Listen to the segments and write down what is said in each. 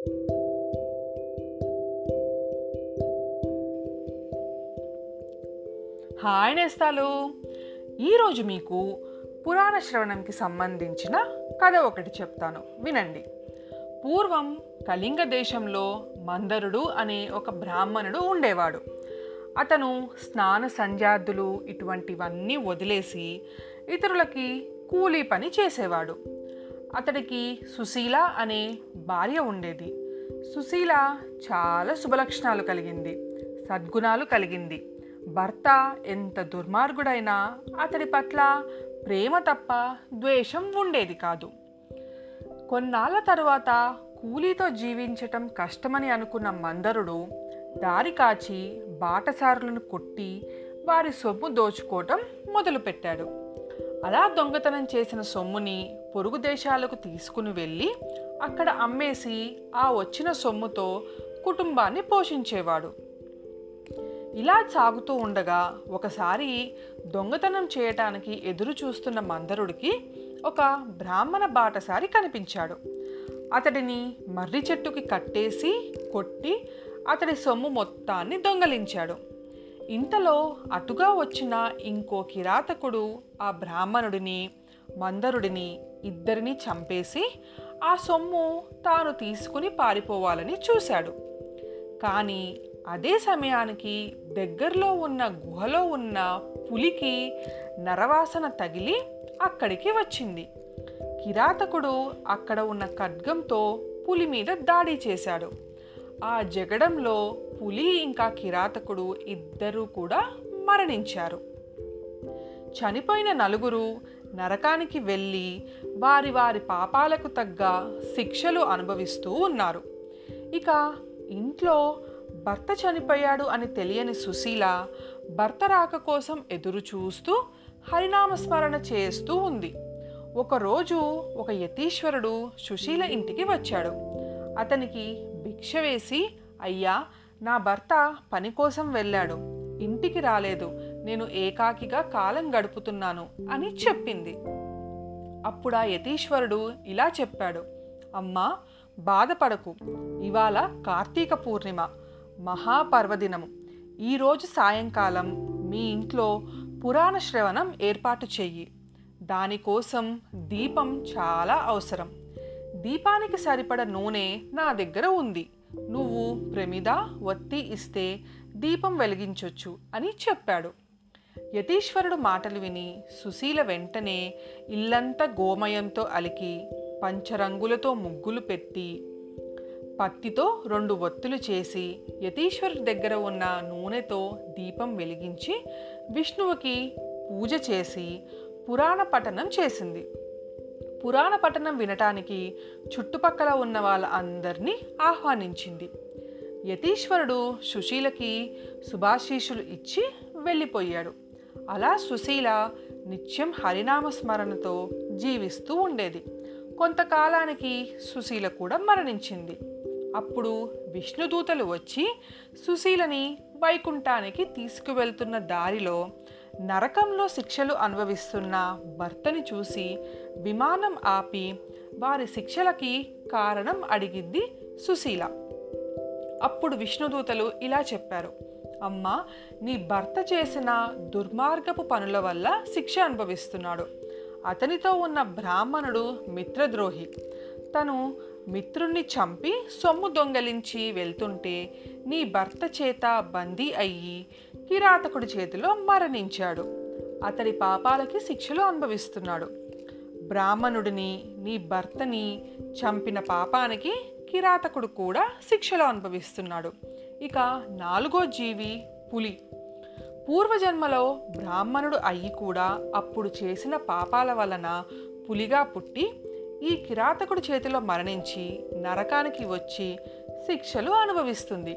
Hi నేస్తాలు. ఈరోజు మీకు పురాణ శ్రవణంకి సంబంధించిన కథ ఒకటి చెప్తాను. వినండి. పూర్వం కళింగ దేశంలో మందరుడు అనే ఒక బ్రాహ్మణుడు ఉండేవాడు. అతను స్నాన సంధ్యాదులు ఇటువంటివన్నీ వదిలేసి ఇతరులకి కూలీ పని చేసేవాడు. అతడికి సుశీల అనే భార్య ఉండేది. సుశీల చాలా శుభలక్షణాలు కలిగింది సద్గుణాలు కలిగింది. భర్త ఎంత దుర్మార్గుడైనా అతడి పట్ల ప్రేమ తప్ప ద్వేషం ఉండేది కాదు. కొన్నాళ్ళ తరువాత కూలీతో జీవించటం కష్టమని అనుకున్న మందరుడు దారి కాచి బాటసారులను కొట్టి వారి సొమ్ము దోచుకోవటం మొదలుపెట్టాడు. అలా దొంగతనం చేసిన సొమ్ముని పొరుగు దేశాలకు తీసుకుని వెళ్ళి అక్కడ అమ్మేసి ఆ వచ్చిన సొమ్ముతో కుటుంబాన్ని పోషించేవాడు. ఇలా సాగుతూ ఉండగా ఒకసారి దొంగతనం చేయటానికి ఎదురు చూస్తున్న మందరుడికి ఒక బ్రాహ్మణ బాటసారి కనిపించాడు. అతడిని మర్రి చెట్టుకి కట్టేసి కొట్టి అతడి సొమ్ము మొత్తాన్ని దొంగలించాడు. ఇంతలో అటుగా వచ్చిన ఇంకో కిరాతకుడు ఆ బ్రాహ్మణుడిని మందరుడిని ఇద్దరిని చంపేసి ఆ సొమ్ము తాను తీసుకుని పారిపోవాలని చూశాడు. కానీ అదే సమయానికి దగ్గరలో ఉన్న గుహలో ఉన్న పులికి నరవాసన తగిలి అక్కడికి వచ్చింది. కిరాతకుడు అక్కడ ఉన్న ఖడ్గంతో పులి మీద దాడి చేశాడు. ఆ జగడంలో పులి ఇంకా కిరాతకుడు ఇద్దరూ కూడా మరణించారు. చనిపోయిన నలుగురు నరకానికి వెళ్ళి వారి వారి పాపాలకు తగ్గ శిక్షలు అనుభవిస్తూ ఉన్నారు. ఇక ఇంట్లో భర్త చనిపోయాడు అని తెలియని సుశీల భర్త రాక కోసం ఎదురు చూస్తూ హరినామస్మరణ చేస్తూ ఉంది. ఒకరోజు ఒక యతీశ్వరుడు సుశీల ఇంటికి వచ్చాడు. అతనికి భిక్ష వేసి అయ్యా నా భర్త పని కోసం వెళ్ళాడు. ఇంటికి రాలేదు. నేను ఏకాకిగా కాలం గడుపుతున్నాను అని చెప్పింది. అప్పుడు ఆ యతీశ్వరుడు ఇలా చెప్పాడు. అమ్మా బాధపడకు. ఇవాళ కార్తీక పూర్ణిమ మహాపర్వదినము. ఈరోజు సాయంకాలం మీ ఇంట్లో పురాణ శ్రవణం ఏర్పాటు చెయ్యి. దానికోసం దీపం చాలా అవసరం. దీపానికి సరిపడ నూనె నా దగ్గర ఉంది. నువ్వు ప్రమిద ఒత్తి ఇస్తే దీపం వెలిగించొచ్చు అని చెప్పాడు. యతీశ్వరుడు మాటలు విని సుశీల వెంటనే ఇల్లంతా గోమయంతో అలికి పంచరంగులతో ముగ్గులు పెట్టి పత్తితో రెండు ఒత్తులు చేసి యతీశ్వరుడి దగ్గర ఉన్న నూనెతో దీపం వెలిగించి విష్ణువుకి పూజ చేసి పురాణ పఠనం చేసింది. పురాణ పఠనం వినటానికి చుట్టుపక్కల ఉన్న వాళ్ళ అందరినీ ఆహ్వానించింది. యతీశ్వరుడు సుశీలకి శుభాశీషులు ఇచ్చి వెళ్ళిపోయాడు. అలా సుశీల నిత్యం హరినామ స్మరణతో జీవిస్తూ ఉండేది. కొంతకాలానికి సుశీల కూడా మరణించింది. అప్పుడు విష్ణుదూతలు వచ్చి సుశీలని వైకుంఠానికి తీసుకువెళ్తున్న దారిలో నరకంలో శిక్షలు అనుభవిస్తున్న భర్తని చూసి విమానం ఆపి వారి శిక్షలకి కారణం అడిగింది సుశీల. అప్పుడు విష్ణుదూతలు ఇలా చెప్పారు అమ్మా నీ భర్త చేసిన దుర్మార్గపు పనుల వల్ల శిక్ష అనుభవిస్తున్నాడు. అతనితో ఉన్న బ్రాహ్మణుడు మిత్రద్రోహి. తను మిత్రుణ్ణి చంపి సొమ్ము దొంగలించి వెళ్తుంటే నీ భర్త చేత బందీ అయ్యి కిరాతకుడి చేతిలో మరణించాడు. అతడి పాపాలకి శిక్షలు అనుభవిస్తున్నాడు. బ్రాహ్మణుడిని నీ భర్తని చంపిన పాపానికి కిరాతకుడు కూడా శిక్షలు అనుభవిస్తున్నాడు. ఇక నాలుగో జీవి పులి. పూర్వజన్మలో బ్రాహ్మణుడు అయ్యి కూడా అప్పుడు చేసిన పాపాల వలన పులిగా పుట్టి ఈ కిరాతకుడి చేతిలో మరణించి నరకానికి వచ్చి శిక్షలు అనుభవిస్తుంది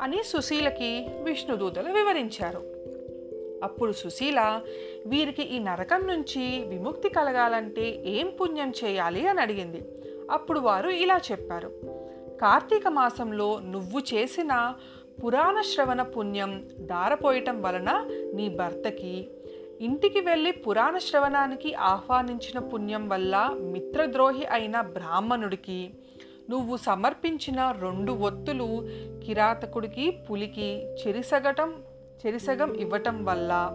అని సుశీలకి విష్ణుదూతలు వివరించారు. అప్పుడు సుశీల వీరికి ఈ నరకం నుంచి విముక్తి కలగాలంటే ఏం పుణ్యం చేయాలి అని అడిగింది. అప్పుడు వారు ఇలా చెప్పారు. కార్తీక మాసంలో నువ్వు చేసిన పురాణ శ్రవణ పుణ్యం దారపోయటం వలన నీ భర్తకి ఇంటికి వెళ్ళి పురాణ శ్రవణానికి ఆహ్వానించిన పుణ్యం వల్ల మిత్రద్రోహి అయిన బ్రాహ్మణుడికి నువ్వు సమర్పించిన రెండు ఒత్తులు కిరాతకుడికి పులికి చెరిసగటం చెరిసగం ఇవ్వటం వల్ల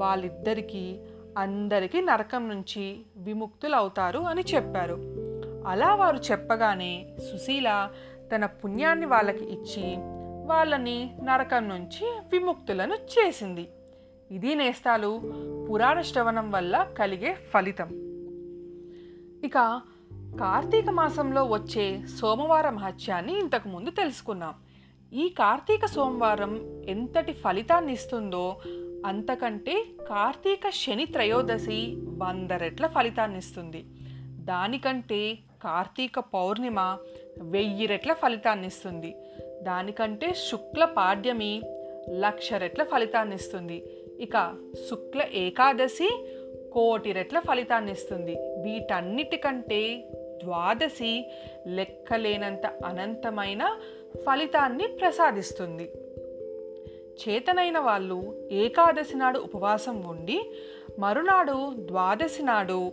వాళ్ళిద్దరికీ అందరికీ నరకం నుంచి విముక్తులు అవుతారు అని చెప్పారు. అలా వారు చెప్పగానే సుశీల తన పుణ్యాన్ని వాళ్ళకి ఇచ్చి వాళ్ళని నరకం నుంచి విముక్తులను చేసింది. ఇది నేస్తాలు పురాణ శ్రవణం వల్ల కలిగే ఫలితం. ఇక కార్తీక మాసంలో వచ్చే సోమవార మహత్యాన్ని ఇంతకుముందు తెలుసుకున్నాం. ఈ కార్తీక సోమవారం ఎంతటి ఫలితాన్ని ఇస్తుందో అంతకంటే కార్తీక శని త్రయోదశి వంద రెట్ల ఫలితాన్ని ఇస్తుంది. దానికంటే కార్తీక పౌర్ణిమ వెయ్యి రెట్ల ఫలితాన్ని ఇస్తుంది. దానికంటే శుక్ల పాడ్యమి లక్ష రెట్ల ఫలితాన్ని ఇస్తుంది. ఇక శుక్ల ఏకాదశి కోటి రెట్ల ఫలితాన్ని ఇస్తుంది వీటన్నిటికంటే ద్వాదశి లెక్కలేనంత అనంతమైన ఫలితాన్ని ప్రసాదిస్తుంది. చేతనైన వాళ్ళు ఏకాదశి నాడు ఉపవాసం ఉండి మరునాడు ద్వాదశి నాడు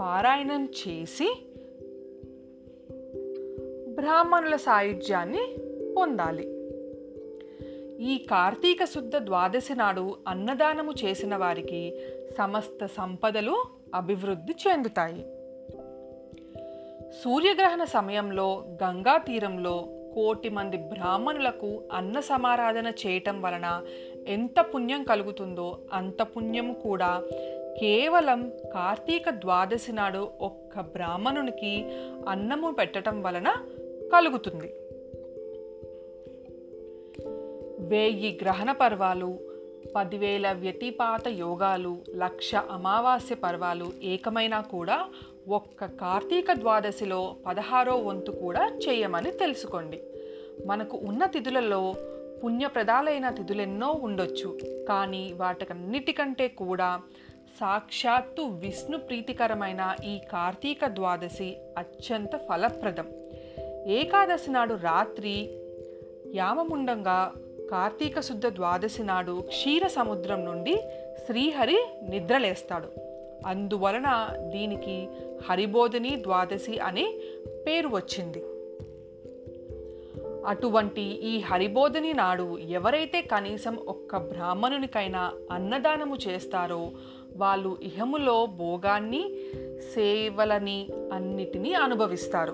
పారాయణం చేసి బ్రాహ్మణుల సాయుధ్యాన్ని పొందాలి. ఈ కార్తీక శుద్ధ ద్వాదశి నాడు అన్నదానము చేసిన వారికి సమస్త సంపదలు అభివృద్ధి చెందుతాయి. సూర్యగ్రహణ సమయంలో గంగా తీరంలో కోటి మంది బ్రాహ్మణులకు అన్న సమారాధన చేయటం వలన ఎంత పుణ్యం కలుగుతుందో అంత పుణ్యము కూడా కేవలం కార్తీక ద్వాదశి నాడు ఒక్క బ్రాహ్మణునికి అన్నము పెట్టడం వలన కలుగుతుంది. వేయి గ్రహణ పర్వాలు పదివేల వ్యతిపాత యోగాలు లక్ష అమావాస్య పర్వాలు ఏకమైనా కూడా ఒక్క కార్తీక ద్వాదశిలో పదహారో వంతు కూడా చేయమని తెలుసుకోండి. మనకు ఉన్న తిథులలో పుణ్యప్రదాలైన తిథులెన్నో ఉండొచ్చు కానీ వాటికన్నిటికంటే కూడా సాక్షాత్తు విష్ణు ప్రీతికరమైన ఈ కార్తీక ద్వాదశి అత్యంత ఫలప్రదం. ఏకాదశి నాడు రాత్రి యామముండంగా కార్తీక శుద్ధ ద్వాదశి నాడు క్షీర సముద్రం నుండి శ్రీహరి నిద్రలేస్తాడు. అందువలన దీనికి హరిబోధిని ద్వాదశి అనే పేరు వచ్చింది. అటువంటి ఈ హరిబోధిని నాడు ఎవరైతే కనీసం ఒక్క బ్రాహ్మణునికైనా అన్నదానము చేస్తారో వాళ్ళు ఇహములో భోగాన్ని సేవలని అన్నిటినీ అనుభవిస్తారు.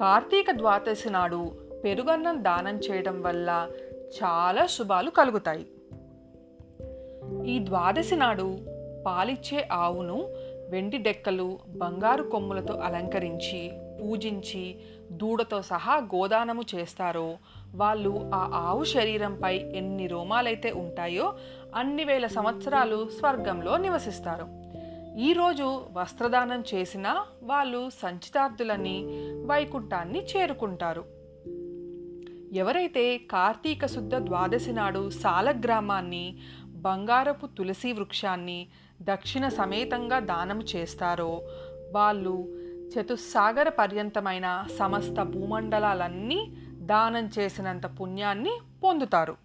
కార్తీక ద్వాదశి నాడు పెరుగన్నం దానం చేయడం వల్ల చాలా శుభాలు కలుగుతాయి. ఈ ద్వాదశి నాడు పాలిచ్చే ఆవును వెండి డెక్కలు బంగారు కొమ్ములతో అలంకరించి పూజించి దూడతో సహా గోదానము చేస్తారో వాళ్ళు ఆ ఆవు శరీరంపై ఎన్ని రోమాలైతే ఉంటాయో అన్ని వేల సంవత్సరాలు స్వర్గంలో నివసిస్తారు. ఈరోజు వస్త్రదానం చేసినా వాళ్ళు సంచితార్థులని వైకుంఠాన్ని చేరుకుంటారు. ఎవరైతే కార్తీక శుద్ధ ద్వాదశి నాడు సాలగ్రామాన్ని బంగారపు తులసి వృక్షాన్ని దక్షిణ సమేతంగా దానం చేస్తారో వాళ్ళు చతుస్సాగర పర్యంతమైన సమస్త భూమండలాలన్నీ దానం చేసినంత పుణ్యాన్ని పొందుతారు.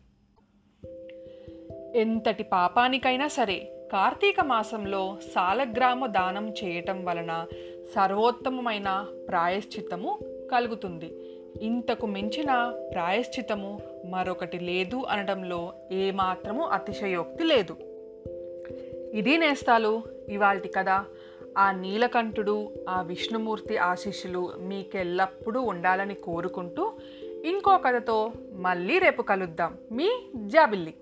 ఎంతటి పాపానికైనా సరే కార్తీక మాసంలో సాలగ్రామ దానం చేయటం వలన సర్వోత్తమమైన ప్రాయశ్చిత్తము కలుగుతుంది. ఇంతకు మించిన ప్రాయశ్చితము మరొకటి లేదు అనడంలో ఏమాత్రము అతిశయోక్తి లేదు. ఇది నేస్తాలు ఇవాల్టి కథ. ఆ నీలకంఠుడు ఆ విష్ణుమూర్తి ఆశీస్సులు మీకెల్లప్పుడూ ఉండాలని కోరుకుంటూ ఇంకో కథతో మళ్ళీ రేపు కలుద్దాం. మీ జాబిల్లి.